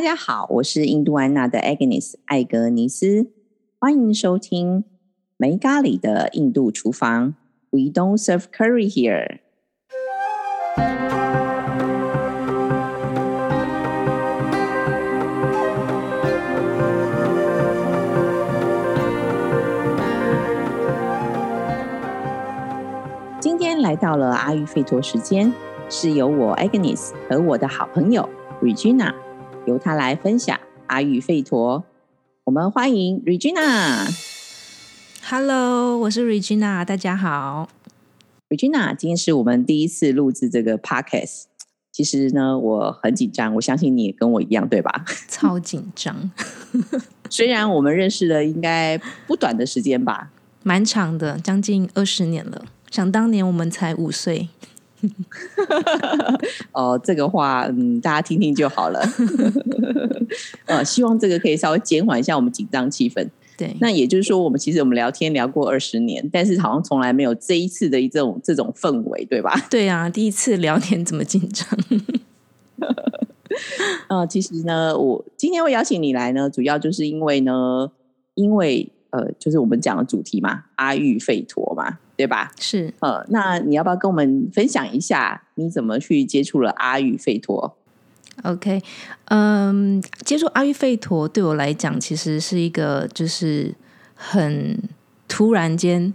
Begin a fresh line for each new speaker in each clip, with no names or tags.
大家好，我是印度安娜的 Agnes 艾格尼斯，欢迎收听没咖喱的印度厨房。We don't serve curry here。今天来到了阿育吠陀时间，是由我 Agnes 和我的好朋友 Regina。由他来分享阿育吠陀，我们欢迎 Regina。
Hello，我是 Regina，大家好。
Regina，今天是我们第一次录制这个 Podcast。其实呢，我很紧张，我相信你也跟我一样，对吧？
超紧张。
虽然我们认识了应该不短的时间吧，
蛮长的，将近二十年了。想当年我们才五岁。
哦，这个话嗯，大家听听就好了。呃，希望这个可以稍微减缓一下我们紧张气氛。
对，
那也就是说，我们其实我们聊天聊过二十年，但是好像从来没有这一次的这种这种氛围，对吧？
对啊，第一次聊天这么紧张。
呃，其实呢，我今天会邀请你来呢，主要就是因为呢，因为呃，就是我们讲的主题嘛，阿育吠陀嘛。对吧？
是
呃，那你要不要跟我们分享一下你怎么去接触了阿育吠陀
？OK，嗯，接触阿育吠陀对我来讲，其实是一个就是很突然间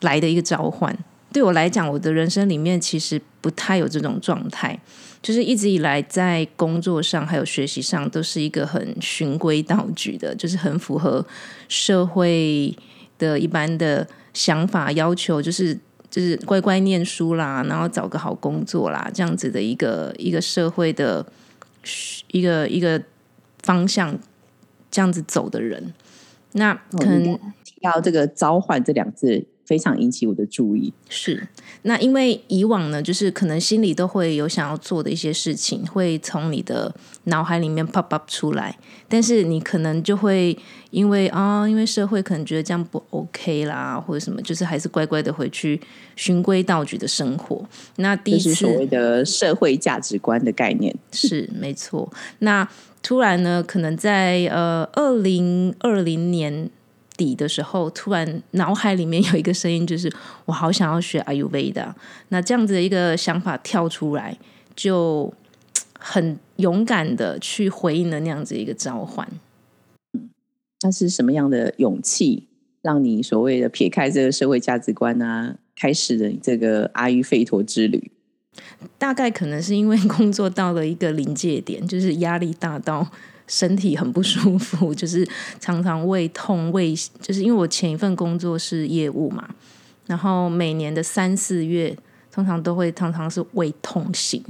来的一个召唤。对我来讲，我的人生里面其实不太有这种状态，就是一直以来在工作上还有学习上都是一个很循规蹈矩的，就是很符合社会的一般的。想法要求就是就是乖乖念书啦，然后找个好工作啦，这样子的一个一个社会的一个一个方向，这样子走的人，那可能
提到这个召唤这两字。非常引起我的注意。
是，那因为以往呢，就是可能心里都会有想要做的一些事情，会从你的脑海里面 pop up 出来，但是你可能就会因为啊，因为社会可能觉得这样不 OK 啦，或者什么，就是还是乖乖的回去循规蹈矩的生活。那第一次
所谓的社会价值观的概念
是没错。那突然呢，可能在呃二零二零年。底的时候，突然脑海里面有一个声音，就是我好想要学阿育吠的。那这样子的一个想法跳出来，就很勇敢的去回应了那样子一个召唤。
那是什么样的勇气，让你所谓的撇开这个社会价值观啊，开始了这个阿育吠陀之旅？
大概可能是因为工作到了一个临界点，就是压力大到。身体很不舒服，就是常常胃痛、胃，就是因为我前一份工作是业务嘛，然后每年的三四月，通常都会常常是胃痛醒，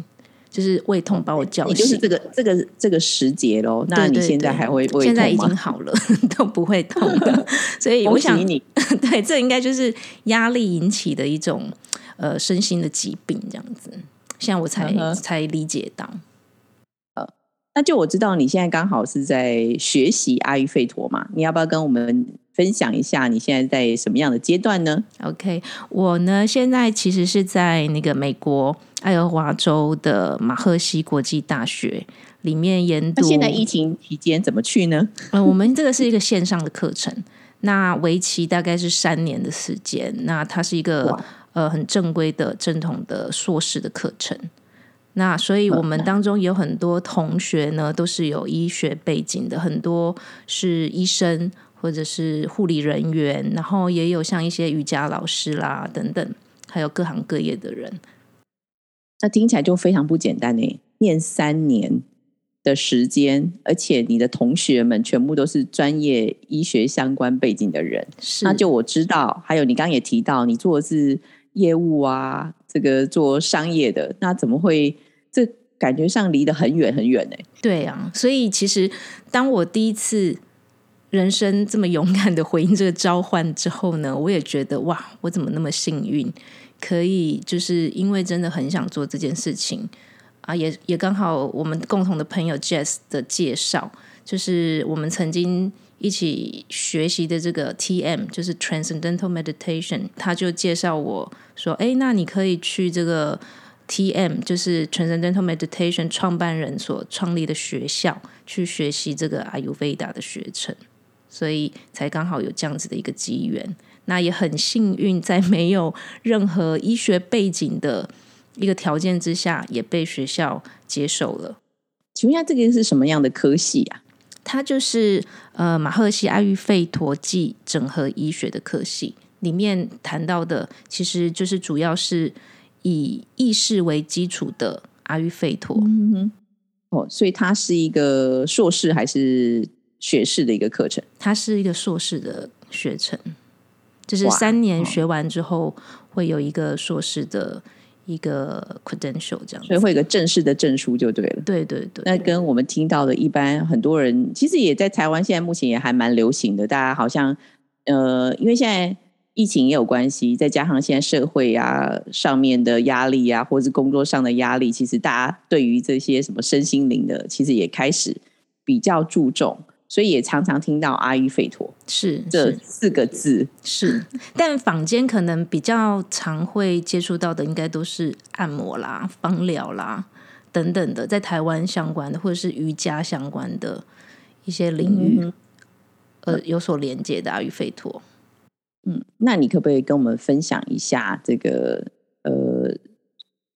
就是胃痛把我叫醒，
就是这个这个这个时节喽。那你现在还会胃痛
现在已经好了，都不会痛了。所以我想，
你
对，这应该就是压力引起的一种呃身心的疾病，这样子。现在我才才理解到。
那就我知道你现在刚好是在学习阿育吠陀嘛，你要不要跟我们分享一下你现在在什么样的阶段呢
？OK，我呢现在其实是在那个美国爱荷华州的马赫西国际大学里面研读。
那现在疫情期间怎么去呢？
嗯，我们这个是一个线上的课程，那为期大概是三年的时间。那它是一个呃很正规的正统的硕士的课程。那所以，我们当中有很多同学呢，都是有医学背景的，很多是医生或者是护理人员，然后也有像一些瑜伽老师啦等等，还有各行各业的人。
那听起来就非常不简单呢，念三年的时间，而且你的同学们全部都是专业医学相关背景的人。
是，
那就我知道，还有你刚刚也提到，你做的是业务啊，这个做商业的，那怎么会？感觉上离得很远很远呢。
对啊，所以其实当我第一次人生这么勇敢的回应这个召唤之后呢，我也觉得哇，我怎么那么幸运，可以就是因为真的很想做这件事情啊，也也刚好我们共同的朋友 Jess 的介绍，就是我们曾经一起学习的这个 TM，就是 Transcendental Meditation，他就介绍我说，哎，那你可以去这个。TM 就是 Transcendental Meditation 创办人所创立的学校去学习这个 Ayurveda 的学程，所以才刚好有这样子的一个机缘。那也很幸运，在没有任何医学背景的一个条件之下，也被学校接受了。
请问一下，这个是什么样的科系啊？
它就是呃马赫西阿育吠陀暨整合医学的科系，里面谈到的其实就是主要是以意识为基础的阿育吠陀。
哦，所以它是一个硕士还是学士的一个课程？
它是一个硕士的学程，就是三年学完之后会有一个硕士的。一个 credential 这样，
所以会有个正式的证书就对了。
对对对，
那跟我们听到的一般很多人，其实也在台湾，现在目前也还蛮流行的。大家好像呃，因为现在疫情也有关系，再加上现在社会啊上面的压力啊，或是工作上的压力，其实大家对于这些什么身心灵的，其实也开始比较注重。所以也常常听到阿育吠陀
是
这四个字
是，但坊间可能比较常会接触到的，应该都是按摩啦、芳疗啦等等的，在台湾相关的或者是瑜伽相关的一些领域，呃，有所连接的阿育吠陀。
嗯，那你可不可以跟我们分享一下这个呃，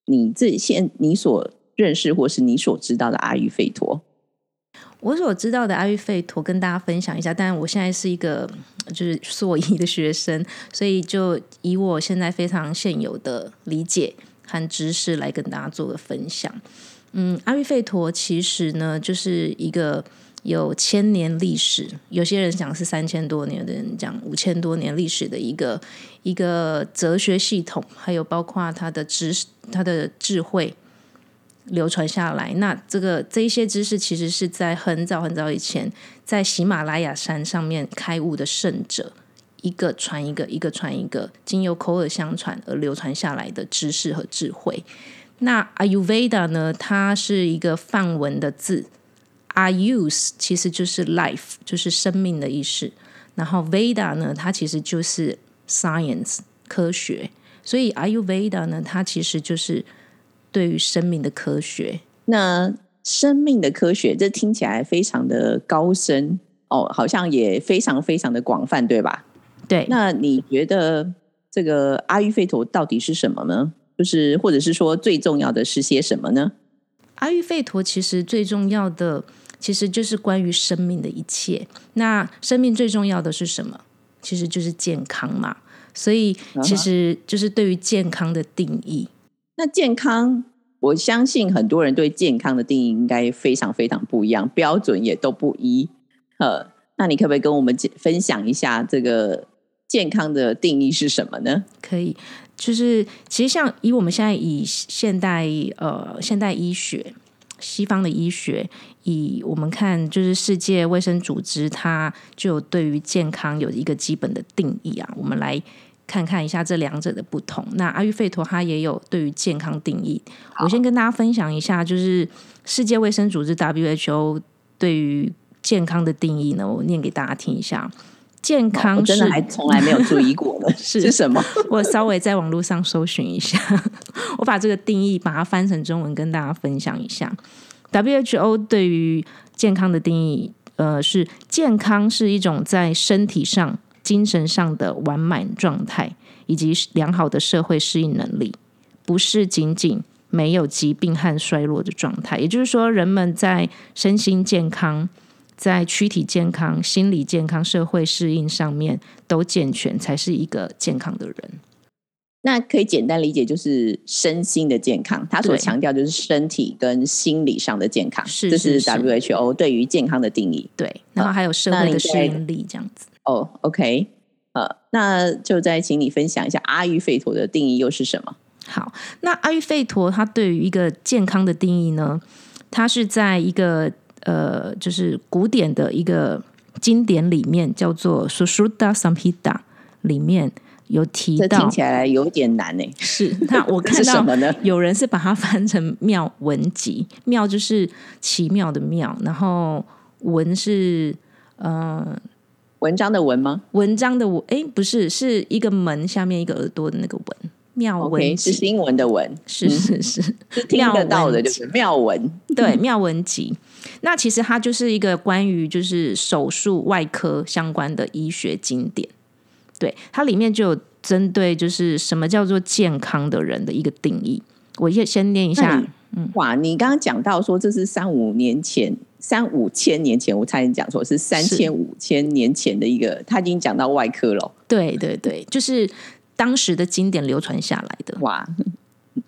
你这现你所认识或是你所知道的阿育吠陀？
我所知道的阿育吠陀跟大家分享一下，但我现在是一个就是硕一的学生，所以就以我现在非常现有的理解和知识来跟大家做个分享。嗯，阿育吠陀其实呢就是一个有千年历史，有些人讲是三千多年的人讲五千多年历史的一个一个哲学系统，还有包括它的知识、它的智慧。流传下来，那这个这一些知识其实是在很早很早以前，在喜马拉雅山上面开悟的圣者，一个传一个，一个传一个，经由口耳相传而流传下来的知识和智慧。那 Ayurveda 呢？它是一个梵文的字，Ayus 其实就是 life，就是生命的意思。然后 Veda 呢，它其实就是 science 科学。所以 Ayurveda 呢，它其实就是。对于生命的科学，
那生命的科学，这听起来非常的高深哦，好像也非常非常的广泛，对吧？
对。
那你觉得这个阿育吠陀到底是什么呢？就是或者是说最重要的是些什么呢？
阿育吠陀其实最重要的，其实就是关于生命的一切。那生命最重要的是什么？其实就是健康嘛。所以其实就是对于健康的定义。
那健康，我相信很多人对健康的定义应该非常非常不一样，标准也都不一。呃，那你可不可以跟我们分享一下这个健康的定义是什么呢？
可以，就是其实像以我们现在以现代呃现代医学、西方的医学，以我们看就是世界卫生组织，它就对于健康有一个基本的定义啊，我们来。看看一下这两者的不同。那阿育吠陀它也有对于健康定义。我先跟大家分享一下，就是世界卫生组织 WHO 对于健康的定义呢，我念给大家听一下。健康
真的还从来没有注意过呢，是什么？
我稍微在网络上搜寻一下，我把这个定义把它翻成中文跟大家分享一下。WHO 对于健康的定义，呃，是健康是一种在身体上。精神上的完满状态，以及良好的社会适应能力，不是仅仅没有疾病和衰落的状态。也就是说，人们在身心健康、在躯体健康、心理健康、社会适应上面都健全，才是一个健康的人。
那可以简单理解，就是身心的健康。他所强调就是身体跟心理上的健康，
这
是 WHO 对于健康的定义。
对，然后还有社会的适应力，这样子。
哦，OK，呃，那就再请你分享一下阿育吠陀的定义又是什么？
好，那阿育吠陀它对于一个健康的定义呢，它是在一个呃，就是古典的一个经典里面叫做《Sushruta Samhita》里面有提到，
听起来有点难呢。
是，那我 看到有人是把它翻成妙文集，妙就是奇妙的妙，然后文是呃。
文章的文吗？
文章的文，哎，不是，是一个门下面一个耳朵的那个文，妙文
是
集，
新闻的文，
是是是，
是听得到的，就是妙文。
对，妙文集。那其实它就是一个关于就是手术外科相关的医学经典。对，它里面就有针对就是什么叫做健康的人的一个定义。我先先念一下
嗯，哇，你刚刚讲到说这是三五年前、三五千年前，我差点讲错，是三千五千年前的一个，他已经讲到外科了。
对对对，就是当时的经典流传下来的。
哇，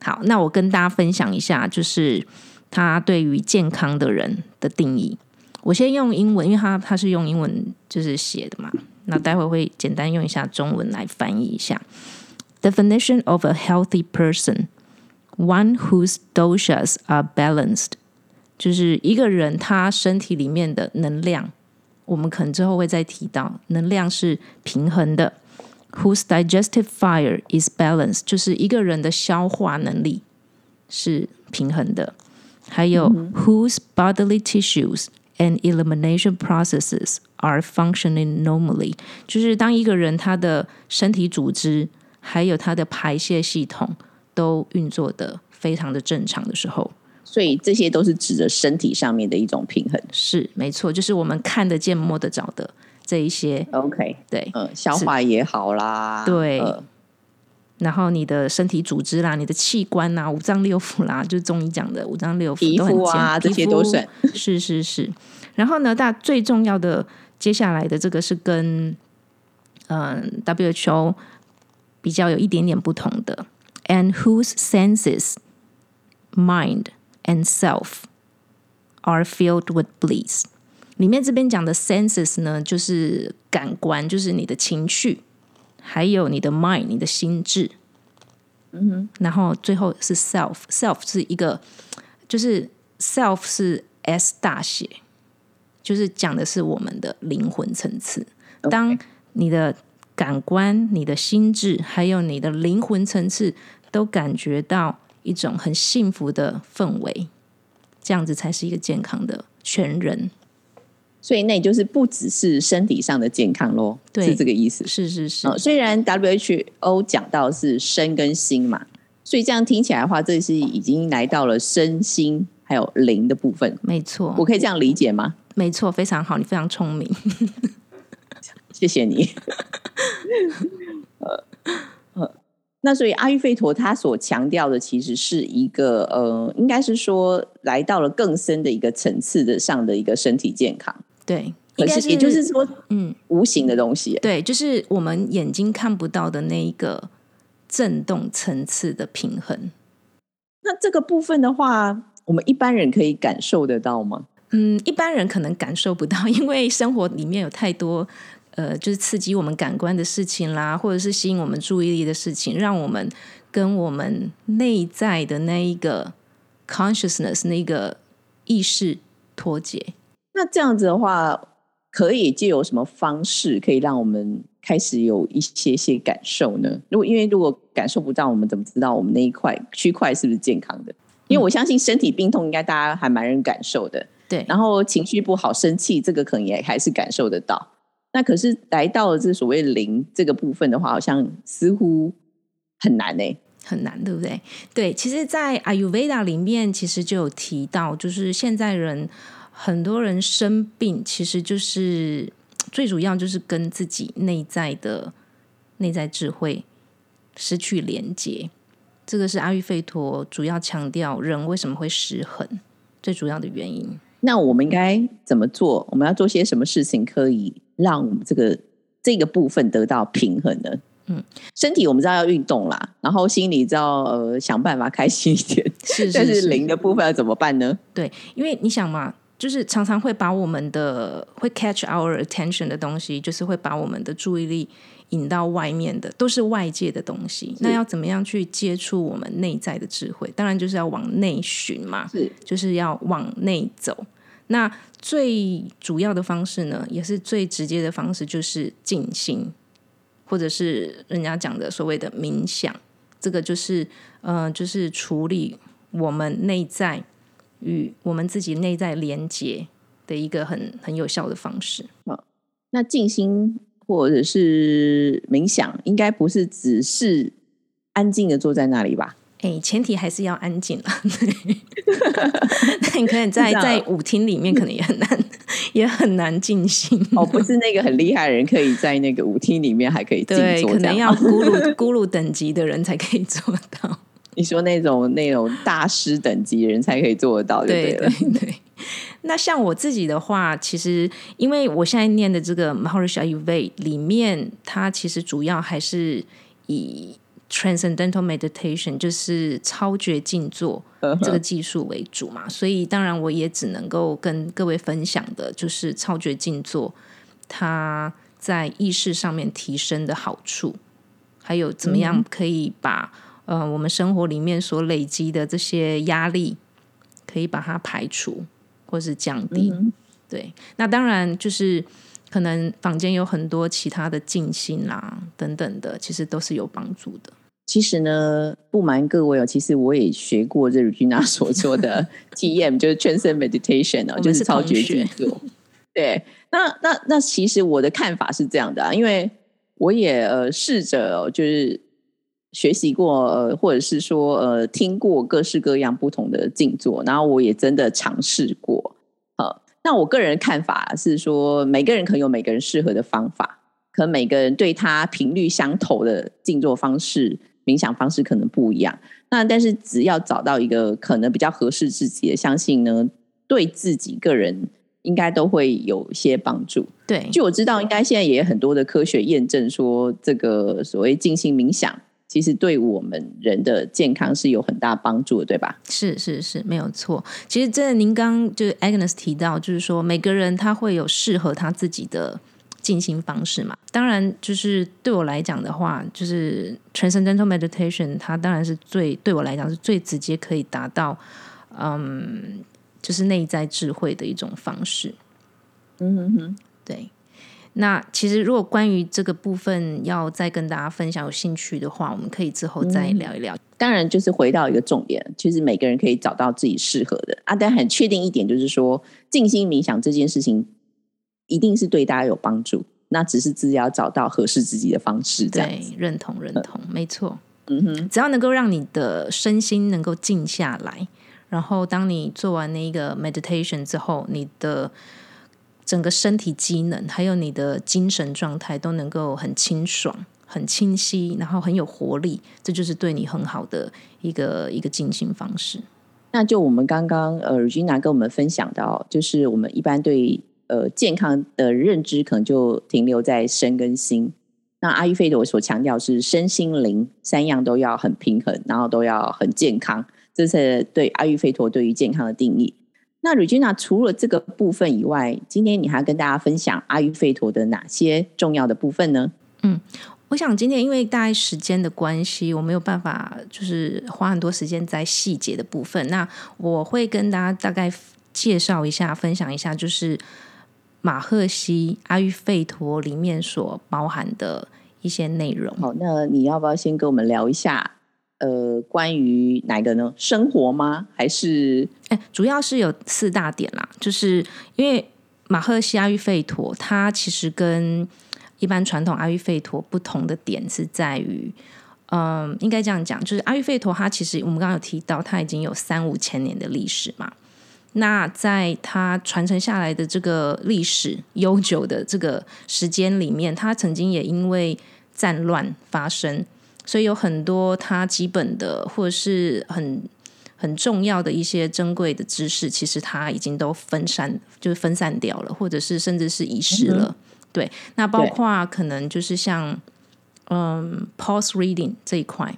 好，那我跟大家分享一下，就是他对于健康的人的定义。我先用英文，因为他他是用英文就是写的嘛，那待会会简单用一下中文来翻译一下。Definition of a healthy person: one whose doshas are balanced，就是一个人他身体里面的能量，我们可能之后会再提到，能量是平衡的。Whose digestive fire is balanced，就是一个人的消化能力是平衡的。还有、whose bodily tissues and elimination processes are functioning normally，就是当一个人他的身体组织还有他的排泄系统都运作的非常的正常的时候，
所以这些都是指着身体上面的一种平衡。
是没错，就是我们看得见、摸得着的这一些。
OK，
对，
嗯，消化也好啦，
对
呃
然后你的身体组织啦、你的器官啦、五脏六腑啦，就是中医讲的五脏六腑
皮
都很健
肤啊，这
皮肤
些都算。
是是是。然后呢，大最重要的接下来的这个是跟嗯 WHO 比较有一点点不同的，and whose senses, mind and self are filled with bliss。里面这边讲的 senses 呢，就是感官，就是你的情绪，还有你的 mind，你的心智。嗯哼，然后最后是 self，self 是一个，就是 self 是 S 大写，就是讲的是我们的灵魂层次。当你的感官、你的心智，还有你的灵魂层次都感觉到一种很幸福的氛围，这样子才是一个健康的全人。
所以那也就是不只是身体上的健康咯，
对
是这个意思。
是是是，
呃，虽然 WHO 讲到是身跟心嘛，所以这样听起来的话，这是已经来到了身心还有灵的部分，
没错
我，可以这样理解吗？
没错，非常好，你非常聪明。
谢谢你。呃呃，那所以阿育吠陀他所强调的，其实是一个呃，应该是说来到了更深的一个层次的上的一个身体健康，
对，
可是也就是说
嗯，
无形的东西。
对，就是我们眼睛看不到的那一个震动层次的平衡。
那这个部分的话，我们一般人可以感受得到吗？
嗯，一般人可能感受不到，因为生活里面有太多呃，就是刺激我们感官的事情啦，或者是吸引我们注意力的事情，让我们跟我们内在的那一个 consciousness 那个意识脱节。
那这样子的话，可以借由什么方式可以让我们开始有一些些感受呢？如果因为如果感受不到，我们怎么知道我们那一块区块是不是健康的？因为我相信身体病痛应该大家还蛮能感受的，
对，
然后情绪不好、生气，这个可能也还是感受得到。那可是来到了这所谓零这个部分的话，好像似乎很难欸呢、
很难，对不对？对，其实，在 Ayurveda 里面，其实就有提到，就是现在人很多人生病，其实就是最主要就是跟自己内在的内在智慧失去连接。这个是阿育吠陀主要强调人为什么会失衡最主要的原因。
那我们应该怎么做？我们要做些什么事情可以让我们这个这个部分得到平衡呢？
嗯，
身体我们知道要运动啦，然后心里知道呃想办法开心一点，
是
但
是但，
是灵的部分要怎么办呢？
对，因为你想嘛，就是常常会把我们的会 catch our attention 的东西，就是会把我们的注意力引到外面的，都是外界的东西。那要怎么样去接触我们内在的智慧？当然就是要往内寻嘛，
是
就是要往内走。那最主要的方式呢，也是最直接的方式，就是静心，或者是人家讲的所谓的冥想。这个就是呃，就是处理我们内在与我们自己内在连接的一个很很有效的方式。
好那静心或者是冥想，应该不是只是安静的坐在那里吧。
哎，前提还是要安静啊。那你 可能在在舞厅里面，可能也很难，也很难静心。
哦，不 是那个很厉害的人，可以在那个舞厅里面还可以静坐，
可能要 咕噜咕噜等级的人才可以做到。
你说那种那种大师等级的人才可以做得到，对
对对。那像我自己的话，其实因为我现在念的这个 Maharishi Ayurveda 里面，它其实主要还是以 Transcendental Meditation，就是超绝静坐这个技术为主嘛。所以当然我也只能够跟各位分享的，就是超绝静坐它在意识上面提升的好处，还有怎么样可以把。呃，我们生活里面所累积的这些压力，可以把它排除或是降低。对，那当然就是可能坊间有很多其他的静心啦等等的，其实都是有帮助的。
其实呢，不瞒各位哦，其实我也学过这 Regina 所说的 TM，就是 Transcend Meditation 哦，就是超绝静坐。对，那那那其实我的看法是这样的啊，因为我也呃试着就是。学习过，呃，或者是说，呃，听过各式各样不同的静坐，然后我也真的尝试过。好，那我个人看法是说，每个人可能有每个人适合的方法，可能每个人对他频率相投的静坐方式、冥想方式可能不一样。那但是只要找到一个可能比较合适自己的，相信呢，对自己个人应该都会有一些帮助。
对，
据我知道，应该现在也有很多的科学验证说，这个所谓静心冥想。其实对我们人的健康是有很大帮助的，对吧？
是是是，没有错。其实这您刚就是 Agnes 提到，就是说每个人他会有适合他自己的进行方式嘛。当然，就是对我来讲的话，就是 Transcendental Meditation，它当然是最对我来讲是最直接可以达到，嗯，就是内在智慧的一种方式。
嗯哼哼，
对。那其实，如果关于这个部分要再跟大家分享，有兴趣的话，我们可以之后再聊一聊。
当然，就是回到一个重点，其实每个人可以找到自己适合的啊。但很确定一点，就是说静心冥想这件事情一定是对大家有帮助。那只是自己要找到合适自己的方式。
对，认同认同，没错。
嗯哼，
只要能够让你的身心能够静下来，然后当你做完那个 meditation 之后，你的。整个身体机能，还有你的精神状态都能够很清爽、很清晰，然后很有活力，这就是对你很好的一个一个进行方式。
那就我们刚刚呃，Regina 跟我们分享到，就是我们一般对呃健康的认知，可能就停留在身跟心。那阿育吠陀所强调是身心灵三样都要很平衡，然后都要很健康，这是对阿育吠陀对于健康的定义。那 Regina 除了这个部分以外，今天你还跟大家分享阿育吠陀的哪些重要的部分呢？
嗯，我想今天因为大概时间的关系，我没有办法就是花很多时间在细节的部分。那我会跟大家大概介绍一下，分享一下，就是马赫西阿育吠陀里面所包含的一些内容。
好，那你要不要先跟我们聊一下？呃，关于哪个呢？生活吗？还是
哎，主要是有四大点啦。就是因为马赫西阿育吠陀，它其实跟一般传统阿育吠陀不同的点是在于，嗯，应该这样讲，就是阿育吠陀它其实我们刚刚有提到，它已经有三五千年的历史嘛。那在它传承下来的这个历史悠久的这个时间里面，它曾经也因为战乱发生。所以有很多它基本的或者是很很重要的一些珍贵的知识，其实它已经都分散，就是分散掉了，或者是甚至是遗失了。对，那包括可能就是像嗯，pulse reading 这一块，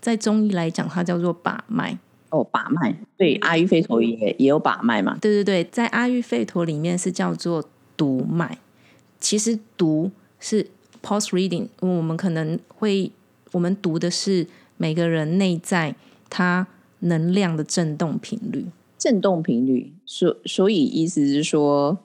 在中医来讲，它叫做把脉。
哦，把脉。对，阿育吠陀也也有把脉嘛？
对对对，在阿育吠陀里面是叫做读脉。其实读是 pulse reading，我们可能会。我们读的是每个人内在他能量的振动频率，
振动频率，所所以意思是说，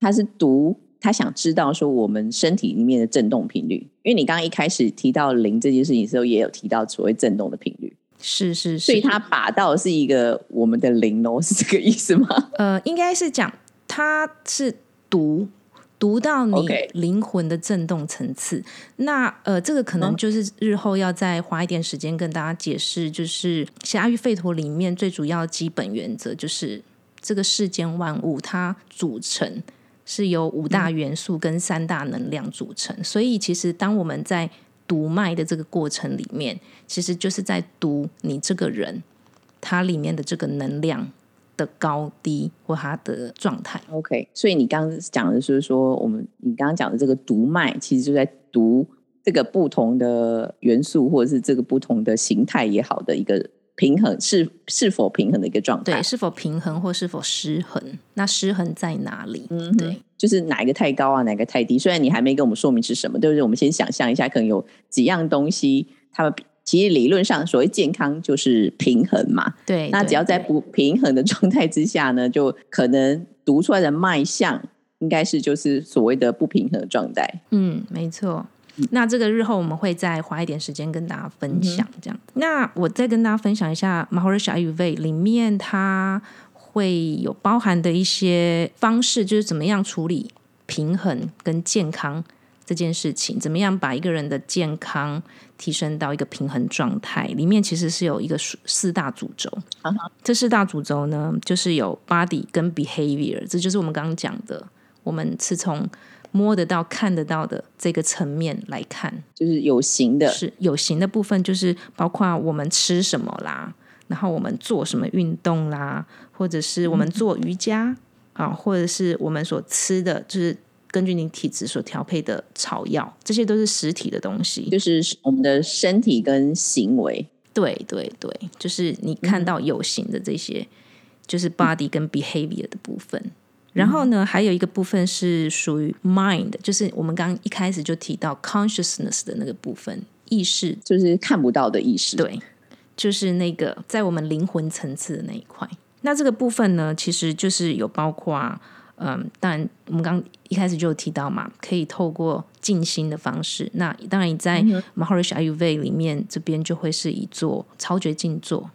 他是读他想知道说我们身体里面的振动频率，因为你刚刚一开始提到零这件事情的时候，也有提到所谓振动的频率，
是是是，
所以他把到是一个我们的零哦，是这个意思吗？
呃，应该是讲他是读。读到你灵魂的震动层次。那呃，这个可能
嗯。
就是日后要再花一点时间跟大家解释，就是像阿育吠陀里面最主要的基本原则，就是这个世间万物它组成是由五大元素跟三大能量组成，所以其实当我们在读脉的这个过程里面，其实就是在读你这个人他里面的这个能量的高低或它的状态。
OK，所以你刚刚讲的就是说，我们你刚刚讲的这个读脉，其实就在读这个不同的元素，或者是这个不同的形态也好的一个平衡是是否平衡的一个状态
对，。是否平衡或是否失衡？那失衡在哪里？
嗯，
对，
就是哪一个太高啊，哪个太低？虽然你还没跟我们说明是什么，对不对？我们先想象一下，可能有几样东西，它们其实理论上所谓健康就是平衡嘛。
对，
那只要在不平衡的状态之下呢，就可能读出来的脉象应该是就是所谓的不平衡的状态。
嗯，没错。那这个日后我们会再花一点时间跟大家分
嗯
享，这样。那我再跟大家分享一下 Maharishi Ayurveda 里面它会有包含的一些方式，就是怎么样处理平衡跟健康这件事情，怎么样把一个人的健康提升到一个平衡状态。里面其实是有一个四四大主轴，
啊
这四大主轴呢，就是有 body 跟 behavior，这就是我们刚刚讲的，我们是从摸得到、看得到的这个层面来看，
就是有形的，
是有形的部分，就是包括我们吃什么啦，然后我们做什么运动啦，或者是我们做瑜伽啊，或者是我们所吃的，就是根据你体质所调配的草药，这些都是实体的东西。
就是我们的身体跟行为。
对对对，就是你看到有形的这些，就是 body 跟 behavior 的部分。然后呢，还有一个部分是属于 mind，就是我们刚刚一开始就提到 consciousness 的那个部分，意识。
就是看不到的意识，
对，就是那个在我们灵魂层次的那一块。那这个部分呢，其实就是有包括，嗯，当然我们刚刚一开始就有提到嘛，可以透过静心的方式。那当然你在 Maharishi Ayurveda 里面，这边就会是以做超觉静坐、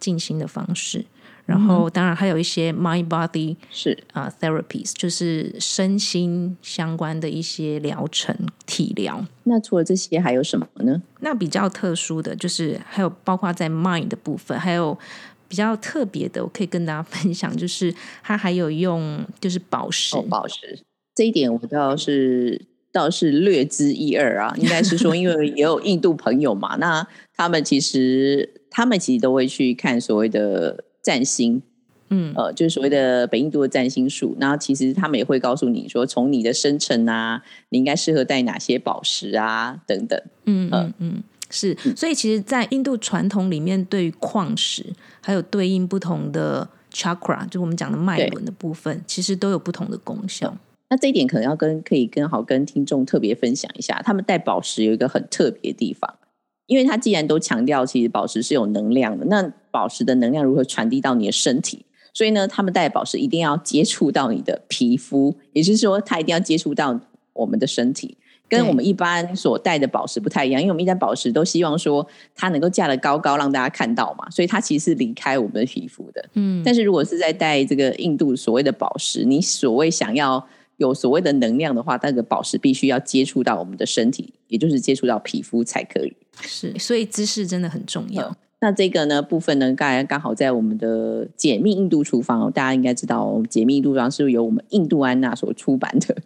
静心的方式。然后，当然还有一些 mind body
是
啊、therapies，就是身心相关的一些疗程、体疗。
那除了这些还有什么呢？
那比较特殊的就是还有包括在 mind 的部分，还有比较特别的，我可以跟大家分享，就是它还有用就是宝石，
哦，宝石这一点我倒是倒是略知一二啊。应该是说，因为也有印度朋友嘛，那他们其实他们其实都会去看所谓的占星，
嗯，
呃，就是所谓的北印度的占星术。然后其实他们也会告诉你说，从你的生辰啊，你应该适合带哪些宝石啊，等等。
嗯嗯嗯，是，所以其实，在印度传统里面，对于矿石还有对应不同的 chakra，就我们讲的脉轮的部分，其实都有不同的功效。
那这一点可能要跟可以跟好跟听众特别分享一下，他们戴宝石有一个很特别的地方，因为它既然都强调其实宝石是有能量的，那宝石的能量如何传递到你的身体？所以呢，他们戴宝石一定要接触到你的皮肤，也就是说，它一定要接触到我们的身体，跟我们一般所戴的宝石不太一样，因为我们一般宝石都希望说它能够架得高高，让大家看到嘛，所以它其实是离开我们的皮肤的。
嗯，
但是如果是在戴这个印度所谓的宝石，你所谓想要有所谓的能量的话，那个宝石必须要接触到我们的身体，也就是接触到皮肤才可以。
是，所以姿势真的很重要。
那这个呢部分呢，刚才刚好在我们的解密印度厨房哦，大家应该知道哦，解密印度厨房是由我们印度安娜所出版的，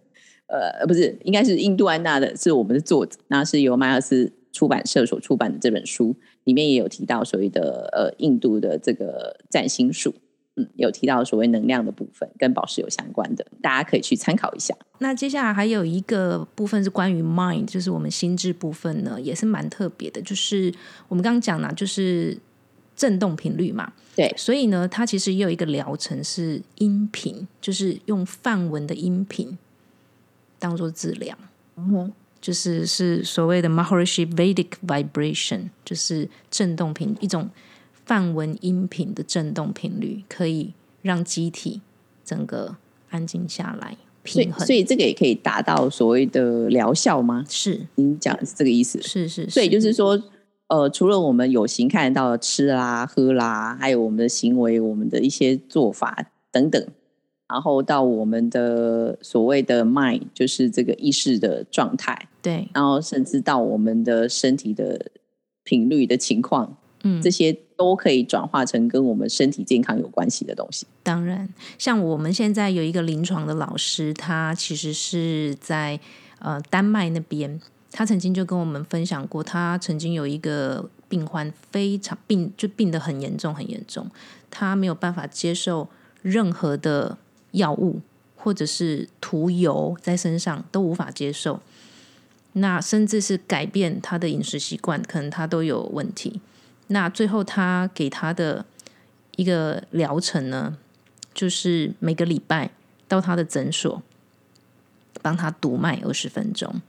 呃，不是，应该是印度安娜的，是我们的作者，那是由迈尔斯出版社所出版的这本书，里面也有提到所谓的呃印度的这个占星术，嗯，有提到所谓能量的部分跟宝石有相关的，大家可以去参考一下。
那接下来还有一个部分是关于 mind，就是我们心智部分呢，也是蛮特别的。就是我们刚刚讲了，就是振动频率嘛，
对
所以呢，它其实也有一个疗程是音频，就是用范文的音频当做治疗。
嗯
就是是所谓的 Maharishi Vedic Vibration，就是振动频一种梵文音频的振动频率，可以让机体整个安静下来，平衡。
所以这个也可以达到所谓的疗效吗？
是
您讲的是这个意思？
是是，
所以就是说，呃，除了我们有形看得到的吃啦、喝啦，还有我们的行为、我们的一些做法等等然后到我们的所谓的 mind，就是这个意识的状态，
对，
然后甚至到我们的身体的频率的情况，
嗯，
这些都可以转化成跟我们身体健康有关系的东西。
当然，像我们现在有一个临床的老师，他其实是在呃丹麦那边，他曾经就跟我们分享过，他曾经有一个病患非常病就病得很严重很严重，他没有办法接受任何的药物或者是涂油在身上都无法接受，那甚至是改变他的饮食习惯，可能他都有问题。那最后他给他的一个疗程呢，就是每个礼拜到他的诊所帮他读脉二十分钟，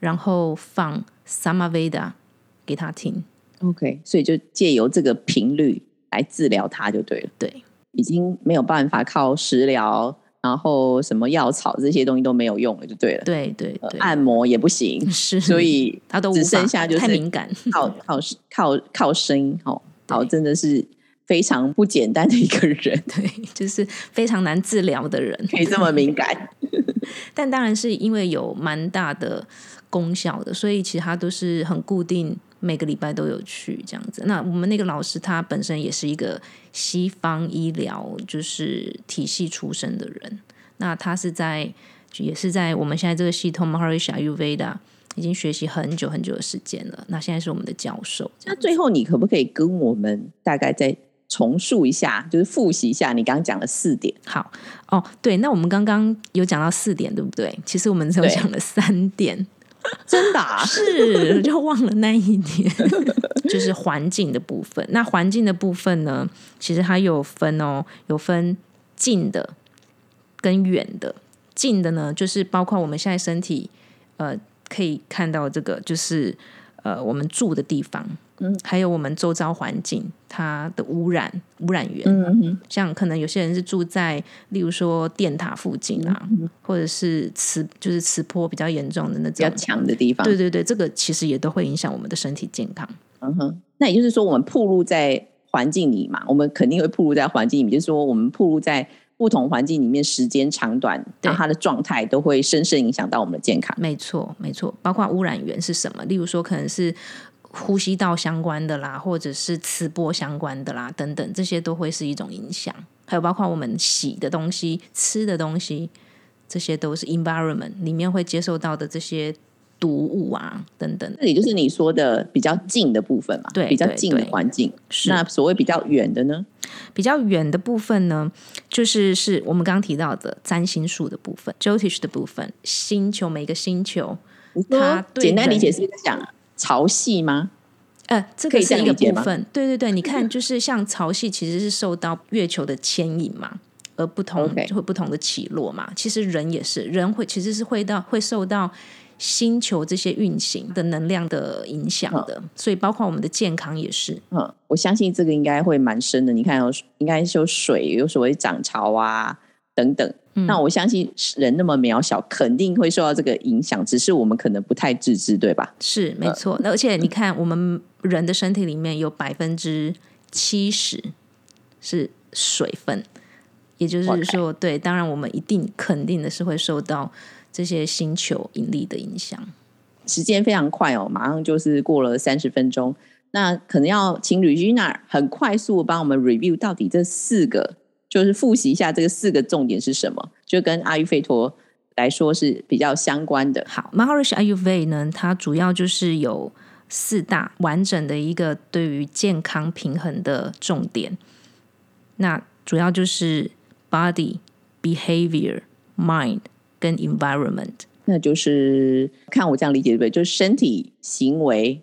然后放 Samaveda 给他听。
OK，所以就借由这个频率来治疗他就对了。
对，
已经没有办法靠食疗，然后什么药草这些东西都没有用了，就对了。
对对对，
呃按摩也不行，
是，
所以只
他都只
剩下就是
太敏感。
靠靠靠靠声音哦，好，真的是非常不简单的一个人，
对，就是非常难治疗的人。
可以这么敏感。
但当然是因为有蛮大的功效的，所以其实他都是很固定，每个礼拜都有去这样子。那我们那个老师他本身也是一个西方医疗就是体系出身的人，那他是在也是在我们现在这个系统 Maharishi Ayurveda 已经学习很久很久的时间了。那现在是我们的教授，
那最后你可不可以跟我们大概再重述一下，就是复习一下你刚刚讲的四点？
好哦。对，那我们刚刚有讲到四点，对不对？其实我们只有讲了三点。
真的、啊？
是，就忘了那一点，就是环境的部分。那环境的部分呢，其实它有分哦，有分近的跟远的。近的呢，就是包括我们现在身体呃可以看到这个，就是呃我们住的地方，
嗯，
还有我们周遭环境它的污染污染源，
嗯哼，
像可能有些人是住在，例如说电塔附近啊，或者是磁就是磁波比较严重的那
比较
种
强的地方。
对对对，这个其实也都会影响我们的身体健康。
嗯哼，那也就是说，我们暴露在环境里嘛，我们肯定会暴露在环境里面，就是说，我们暴露在不同环境里面，时间长短，
对
然后它的状态都会深深影响到我们的健康。
没错，没错，包括污染源是什么？例如说，可能是呼吸道相关的啦，或者是磁波相关的啦，等等，这些都会是一种影响。还有包括我们洗的东西、吃的东西，这些都是 environment 里面会接受到的这些毒物啊，等等。
这里就是你说的比较近的部分嘛，
对对
比较近的环境。那所谓比较远的呢？
比较远的部分呢，就是是我们刚刚提到的占星术的部分、Jyotish 的部分，星球每个星球，
你
它
说简单理解是讲潮汐吗？
呃，这个是一个部分。对对对，你看，就是像潮汐其实是受到月球的牵引嘛，而不同就会不同的起落嘛。其实人也是，人会其实是会到会受到星球这些运行的能量的影响的，所以包括我们的健康也是。
嗯，我相信这个应该会蛮深的。你看有，应该是有水，有所谓涨潮啊等等。
嗯
那我相信人那么渺小，肯定会受到这个影响，只是我们可能不太自知，对吧？
是没错，那而且你看，我们人的身体里面有百分之七十是水分，也就是说对，当然我们一定肯定的是会受到这些星球引力的影响。
时间非常快哦，马上就是过了三十分钟。那可能要请吕君娜很快速地帮我们 review 到底这四个，就是复习一下这个四个重点是什么，就跟阿育吠陀来说是比较相关的。
好，Maharishi Ayurveda 呢，它主要就是有四大完整的一个对于健康平衡的重点。那主要就是 body、behavior、mind 跟 environment。
那就是看我这样理解对不对？就是身体、行为，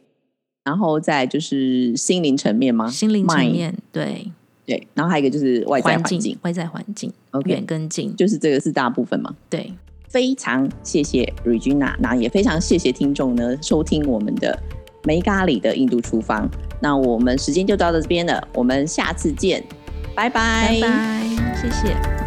然后再就是心灵层面吗？
心灵层面对
对，然后还有一个就是外在
环
环境
境，外在环境远跟近，
就是这个是大部分嘛。
对，
非常谢谢 Regina，那也非常谢谢听众呢收听我们的梅咖喱的印度厨房。那我们时间就到这边了，我们下次见，拜拜
拜拜，谢谢。